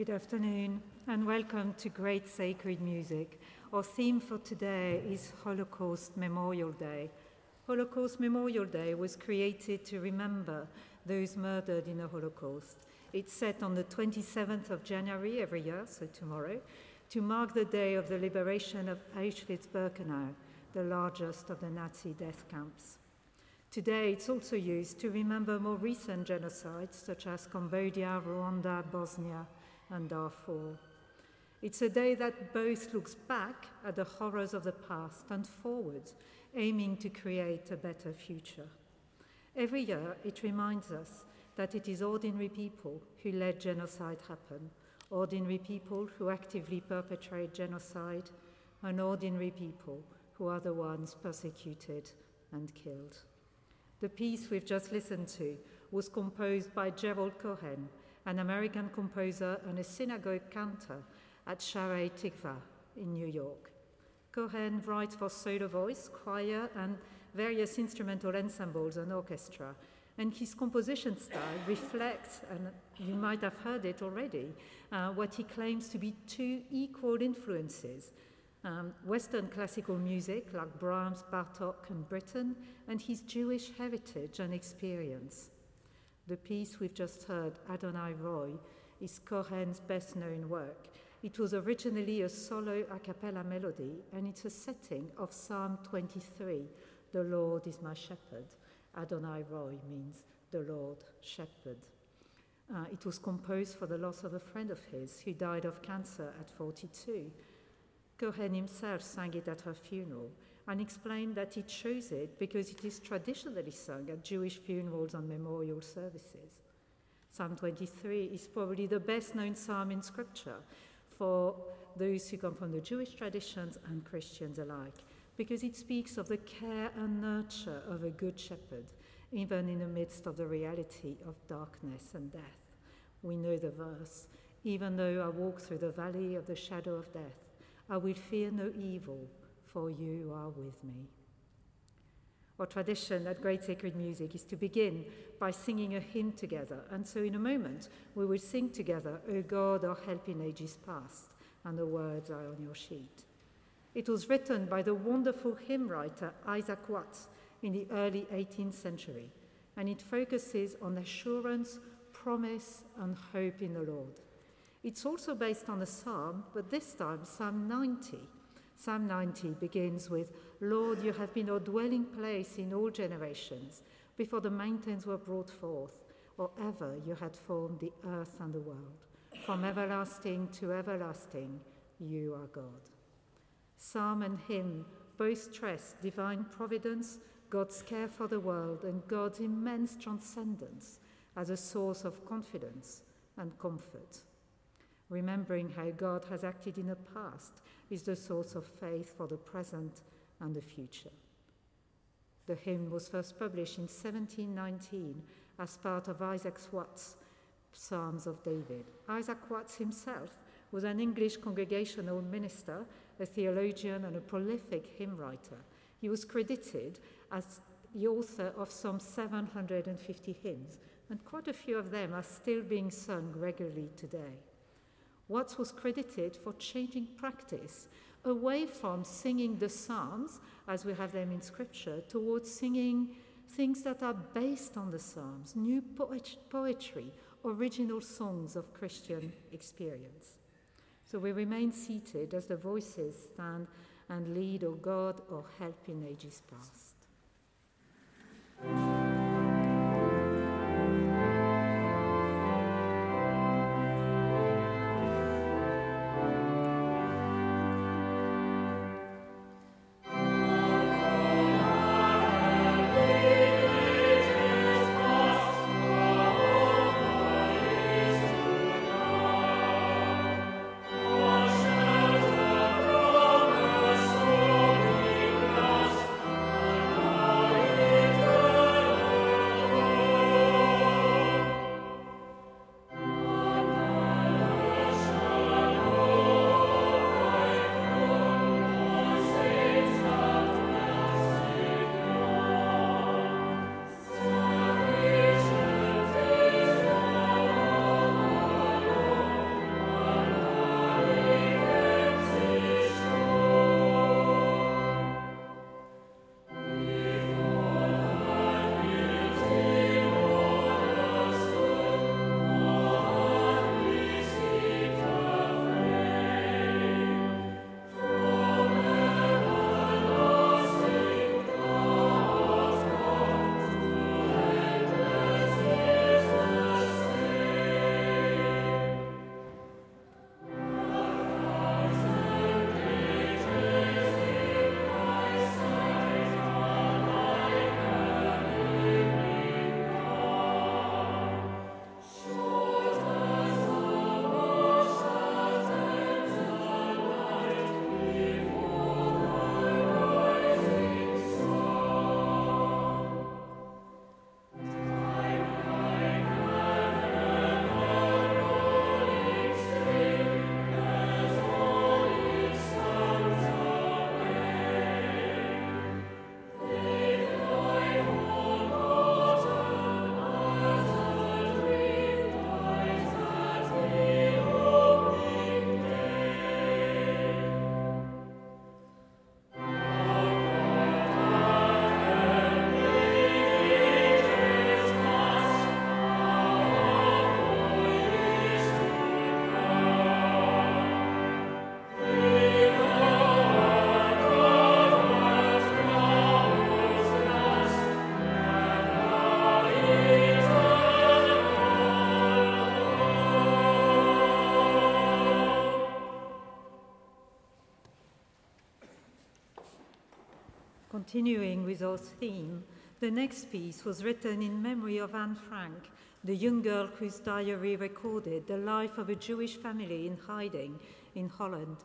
Good afternoon and welcome to Great Sacred Music. Our theme for today is Holocaust Memorial Day. Holocaust Memorial Day was created to remember those murdered in the Holocaust. It's set on the 27th of January every year, so tomorrow, to mark the day of the liberation of Auschwitz-Birkenau, the largest of the Nazi death camps. Today, it's also used to remember more recent genocides such as Cambodia, Rwanda, Bosnia, and Darfur. It's a day that both looks back at the horrors of the past and forwards, aiming to create a better future. Every year, it reminds us that it is ordinary people who let genocide happen, ordinary people who actively perpetrate genocide, and ordinary people who are the ones persecuted and killed. The piece we've just listened to was composed by Gerald Cohen, an American composer and a synagogue cantor at Shaarei Tikva in New York. Cohen writes for solo voice, choir, and various instrumental ensembles and orchestra, and his composition style reflects, and you might have heard it already, uh, what he claims to be two equal influences um, Western classical music like Brahms, Bartok, and Britten, and his Jewish heritage and experience. The piece we've just heard, Adonai Ro'i, is Cohen's best known work. It was originally a solo a cappella melody, and it's a setting of Psalm 23 The Lord is my shepherd. Adonai Ro'i means the Lord shepherd. Uh, it was composed for the loss of a friend of his who died of cancer at 42. Cohen himself sang it at her funeral and explained that he chose it because it is traditionally sung at Jewish funerals and memorial services. Psalm 23 is probably the best known psalm in Scripture for those who come from the Jewish traditions and Christians alike, because it speaks of the care and nurture of a good shepherd, even in the midst of the reality of darkness and death. We know the verse Even though I walk through the valley of the shadow of death, I will fear no evil, for you are with me. Our tradition at Great Sacred Music is to begin by singing a hymn together, and so in a moment we will sing together, O God, our help in ages past, and the words are on your sheet. It was written by the wonderful hymn writer Isaac Watts in the early 18th century, and it focuses on assurance, promise, and hope in the Lord. It's also based on a psalm, but this time Psalm 90 Psalm 90 begins with Lord, you have been our dwelling place in all generations, before the mountains were brought forth, or ever you had formed the earth and the world. From everlasting to everlasting, you are God. Psalm and hymn both stress divine providence, God's care for the world, and God's immense transcendence as a source of confidence and comfort. Remembering how God has acted in the past is the source of faith for the present and the future. The hymn was first published in 1719 as part of Isaac Watts' Psalms of David. Isaac Watts himself was an English congregational minister, a theologian, and a prolific hymn writer. He was credited as the author of some 750 hymns, and quite a few of them are still being sung regularly today. Watts was credited for changing practice away from singing the Psalms, as we have them in Scripture, towards singing things that are based on the Psalms, new poet- poetry, original songs of Christian experience. So we remain seated as the voices stand and lead, O God, or help in ages past. Continuing with our theme, the next piece was written in memory of Anne Frank, the young girl whose diary recorded the life of a Jewish family in hiding in Holland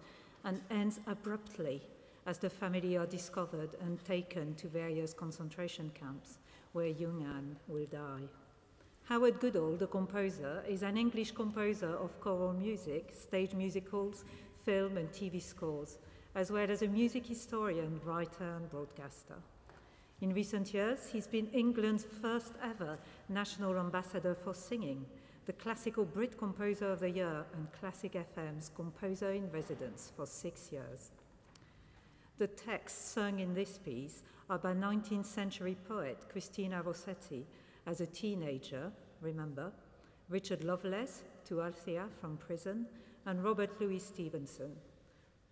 and ends abruptly as the family are discovered and taken to various concentration camps where young Anne will die. Howard Goodall, the composer, is an English composer of choral music, stage musicals, film and TV scores, as well as a music historian, writer, and broadcaster. In recent years, he's been England's first ever national ambassador for singing, the Classical Brit Composer of the Year, and Classic FM's Composer in Residence for six years. The texts sung in this piece are by 19th century poet Christina Rossetti as a teenager, remember, Richard Lovelace to Althea from prison, and Robert Louis Stevenson.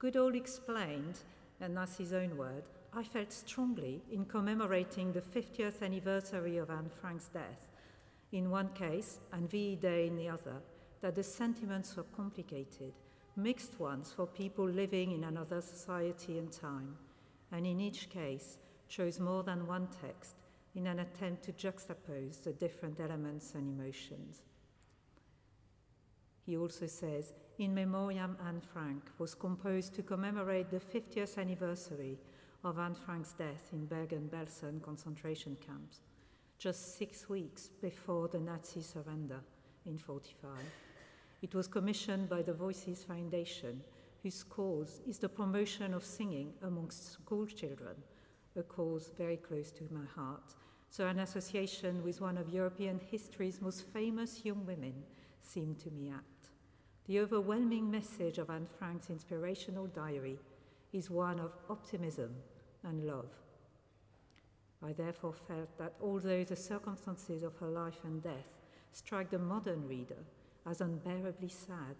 Goodall explained, and that's his own word, I felt strongly in commemorating the 50th anniversary of Anne Frank's death, in one case and VE Day in the other, that the sentiments were complicated, mixed ones for people living in another society and time, and in each case chose more than one text in an attempt to juxtapose the different elements and emotions. He also says, In Memoriam Anne Frank was composed to commemorate the 50th anniversary of Anne Frank's death in Bergen-Belsen concentration camps, just six weeks before the Nazi surrender in 45. It was commissioned by the Voices Foundation, whose cause is the promotion of singing amongst school children, a cause very close to my heart. So, an association with one of European history's most famous young women seemed to me apt. The overwhelming message of Anne Frank's inspirational diary is one of optimism and love. I therefore felt that although the circumstances of her life and death strike the modern reader as unbearably sad,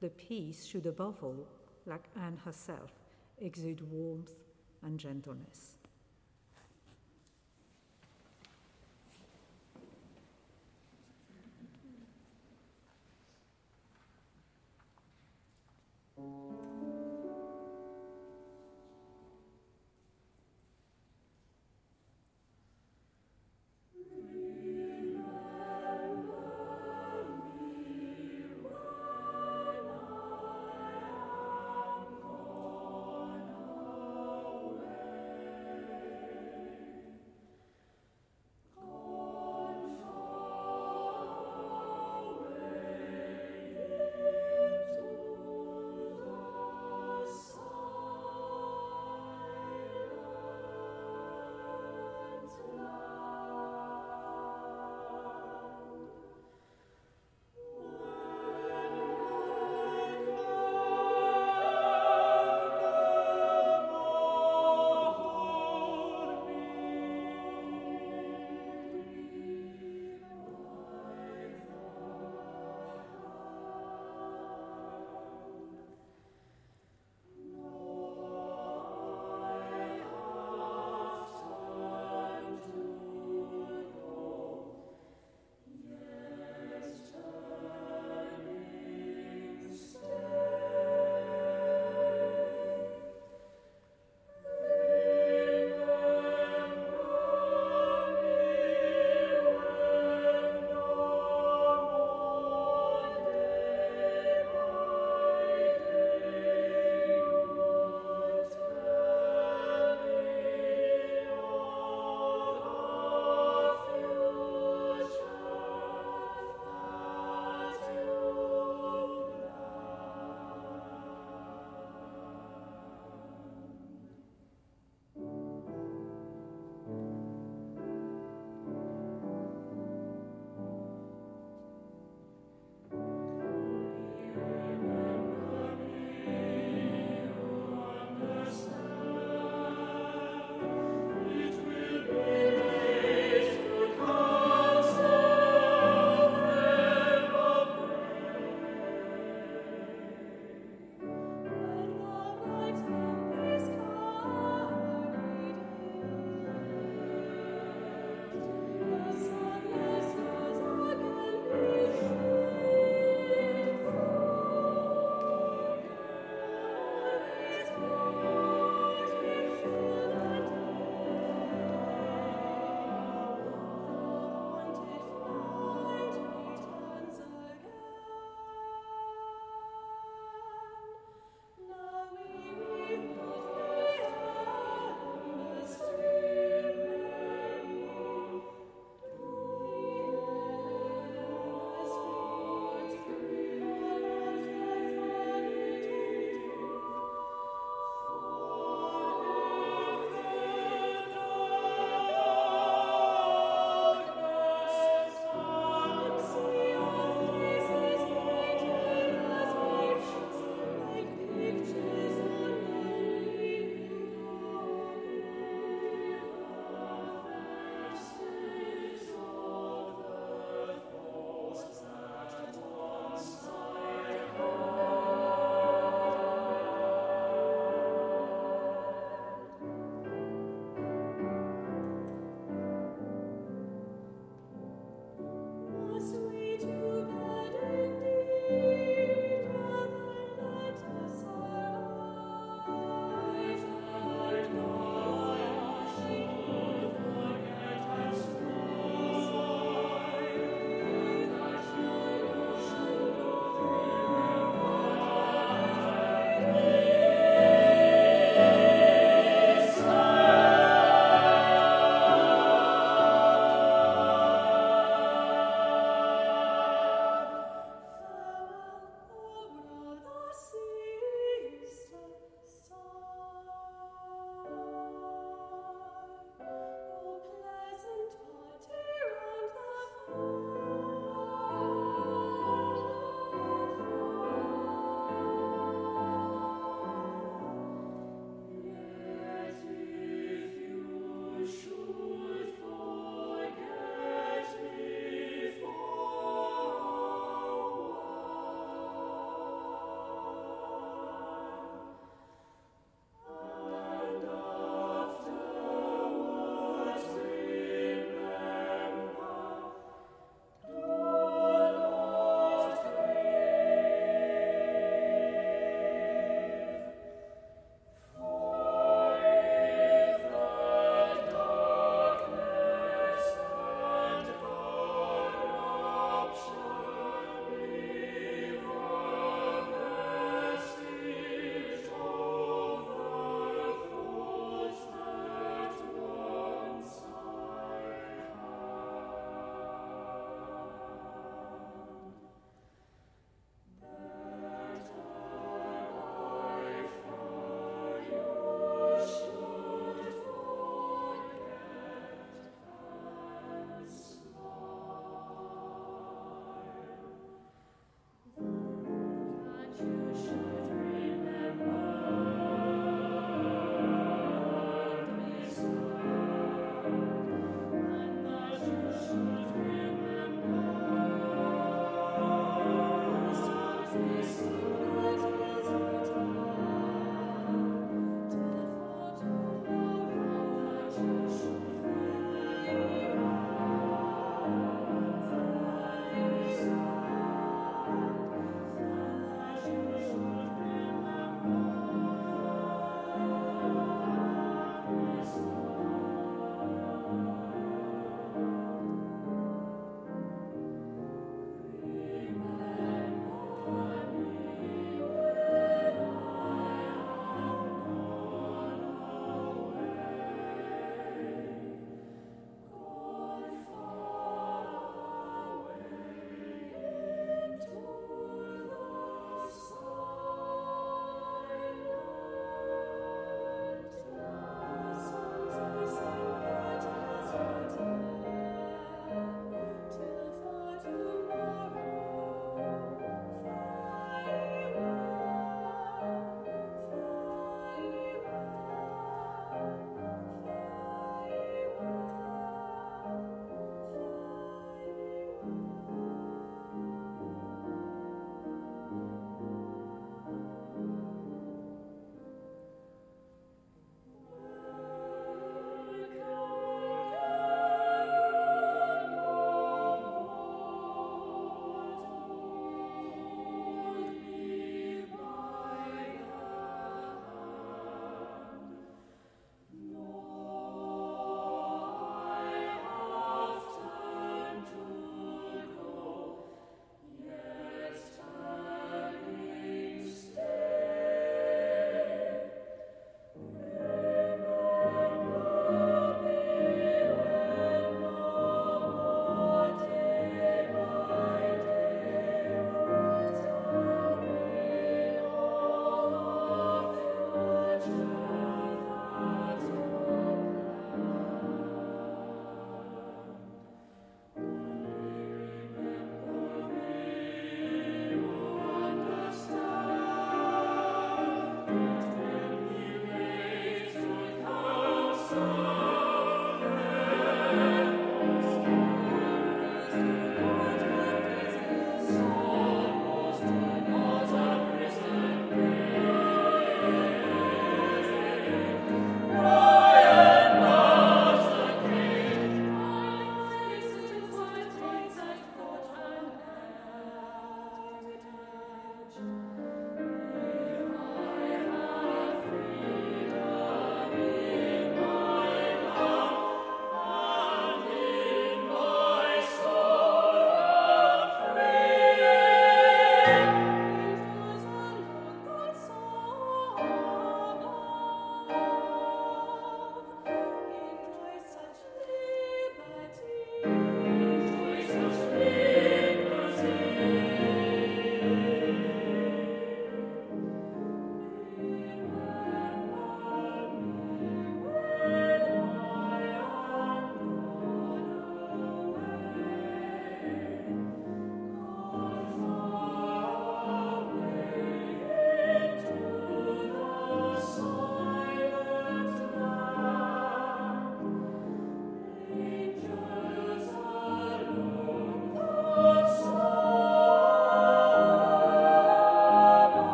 the piece should above all, like Anne herself, exude warmth and gentleness.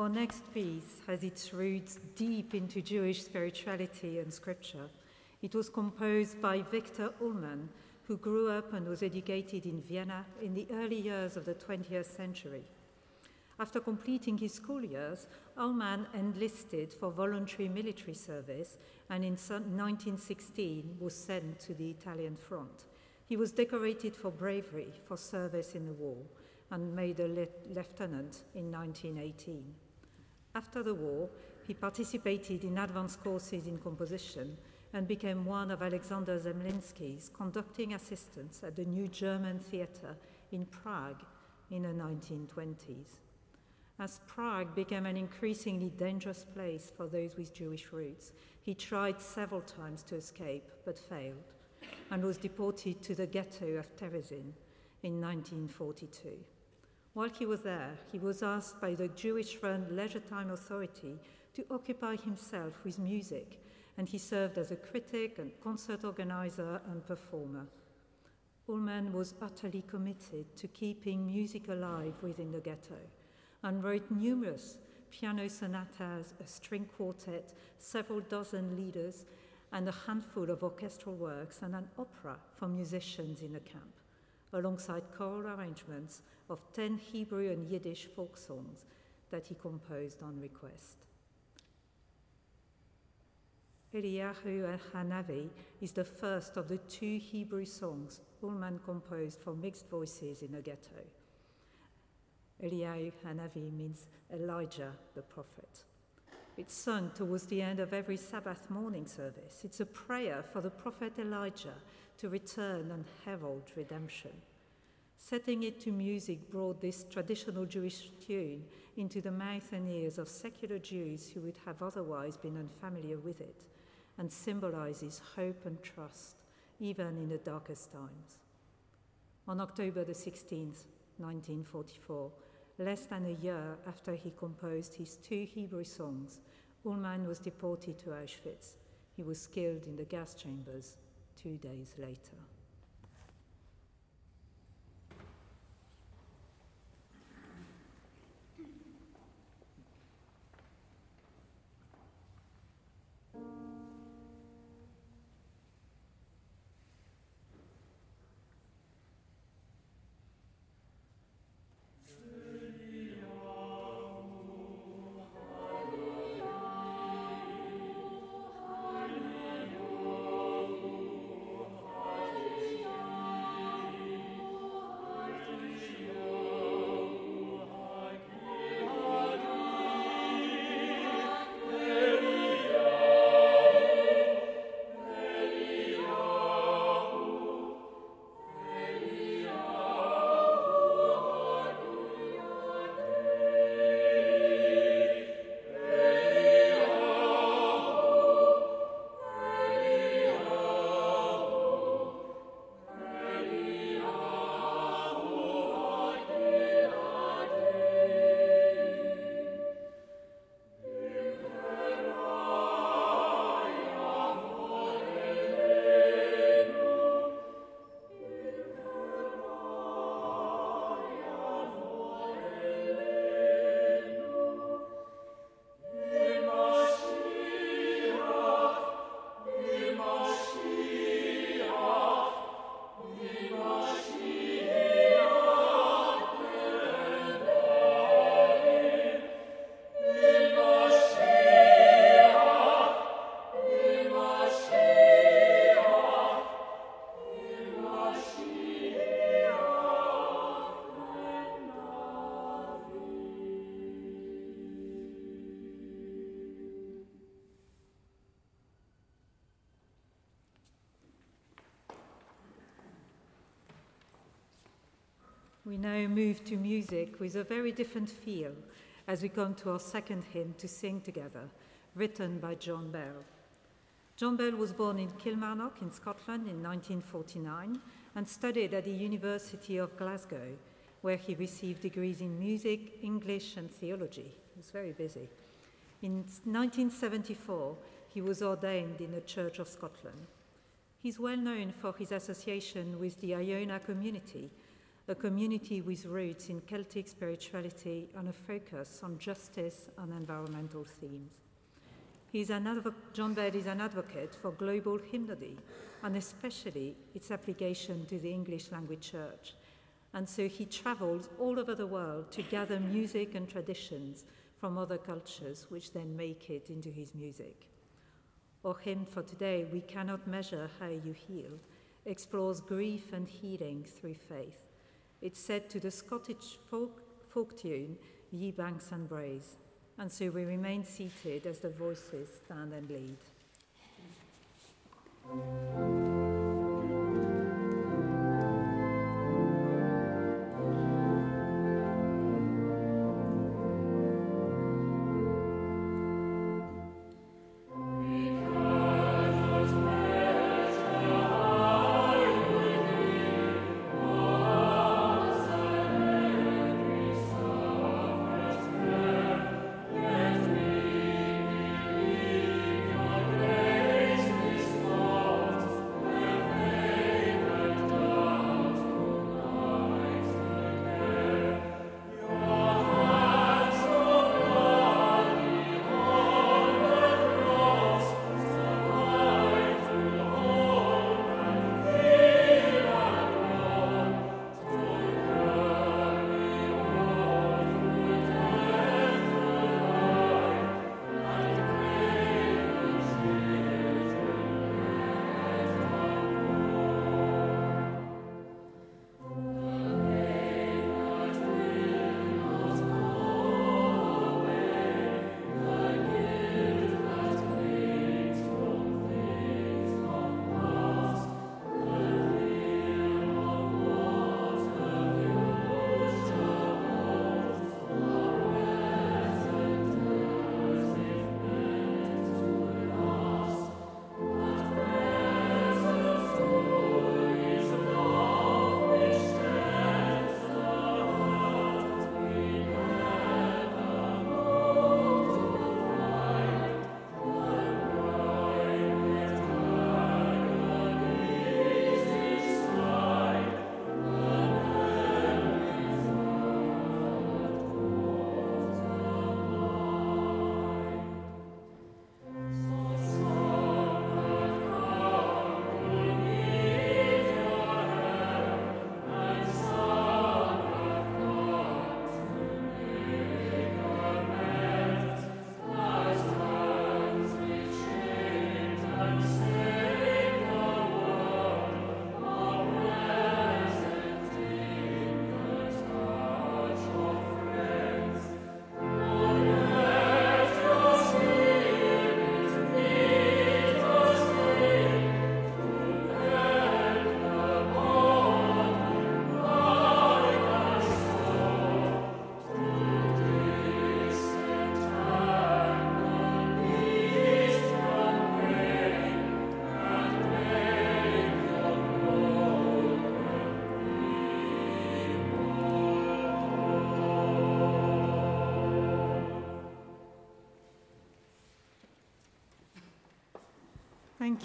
Our next piece has its roots deep into Jewish spirituality and scripture. It was composed by Victor Ullmann, who grew up and was educated in Vienna in the early years of the 20th century. After completing his school years, Ullmann enlisted for voluntary military service and in 1916 was sent to the Italian front. He was decorated for bravery for service in the war and made a lieutenant in 1918. After the war, he participated in advanced courses in composition and became one of Alexander Zemlinsky's conducting assistants at the New German Theatre in Prague in the 1920s. As Prague became an increasingly dangerous place for those with Jewish roots, he tried several times to escape but failed and was deported to the ghetto of Terezin in 1942. While he was there, he was asked by the Jewish run Leisure Time Authority to occupy himself with music and he served as a critic and concert organizer and performer. Ullmann was utterly committed to keeping music alive within the ghetto and wrote numerous piano sonatas, a string quartet, several dozen lieders, and a handful of orchestral works and an opera for musicians in the camp, alongside choral arrangements of 10 Hebrew and Yiddish folk songs that he composed on request. Eliyahu Hanavi is the first of the two Hebrew songs Ullmann composed for mixed voices in a ghetto. Eliyahu Hanavi means Elijah the prophet. It's sung towards the end of every Sabbath morning service. It's a prayer for the prophet Elijah to return and herald redemption. Setting it to music brought this traditional Jewish tune into the mouth and ears of secular Jews who would have otherwise been unfamiliar with it and symbolizes hope and trust, even in the darkest times. On October the 16th, 1944, less than a year after he composed his two Hebrew songs, Ullmann was deported to Auschwitz. He was killed in the gas chambers two days later. Move to music with a very different feel as we come to our second hymn to sing together, written by John Bell. John Bell was born in Kilmarnock in Scotland in 1949 and studied at the University of Glasgow, where he received degrees in music, English, and theology. He was very busy. In 1974, he was ordained in the Church of Scotland. He's well known for his association with the Iona community a community with roots in Celtic spirituality and a focus on justice and environmental themes. He's an advo- John Baird is an advocate for global hymnody and especially its application to the English language church. And so he travels all over the world to gather music and traditions from other cultures, which then make it into his music. Our hymn for today, We Cannot Measure How You Heal, explores grief and healing through faith. It's set to the Scottish folk, folk tune, Ye Banks and Braes. And so we remain seated as the voices stand and lead.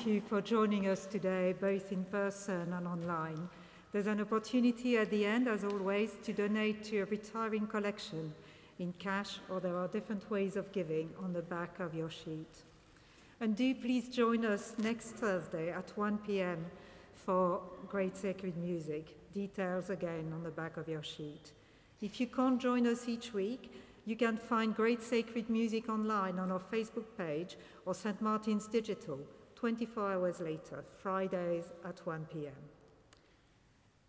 Thank you for joining us today, both in person and online. There's an opportunity at the end, as always, to donate to a retiring collection in cash, or there are different ways of giving on the back of your sheet. And do please join us next Thursday at 1 p.m. for Great Sacred Music. Details again on the back of your sheet. If you can't join us each week, you can find Great Sacred Music online on our Facebook page or St. Martin's Digital 24 hours later, Fridays at 1 p.m.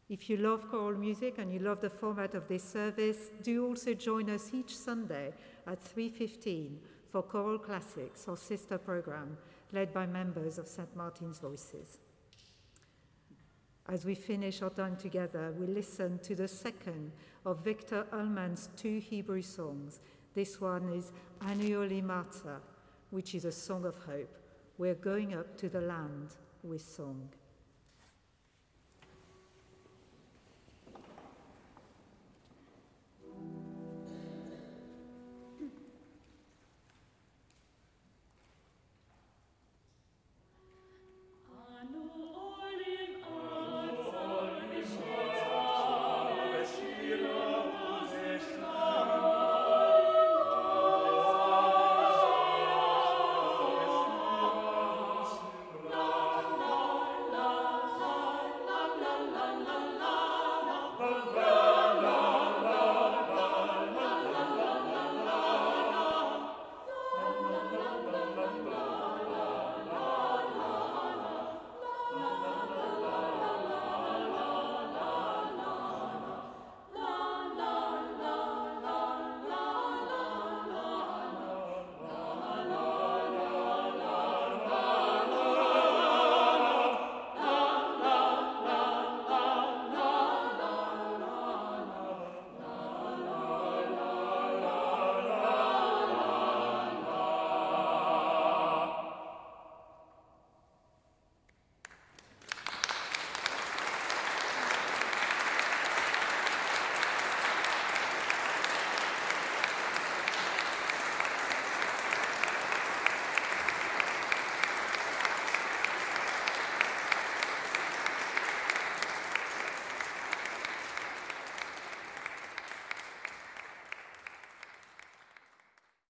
If you love choral music and you love the format of this service, do also join us each Sunday at 3:15 for Choral Classics, our sister program led by members of St. Martin's Voices. As we finish our time together, we listen to the second of Viktor Ullmann's two Hebrew songs. This one is Anu olim artza, which is a song of hope. We're going up to the land with song.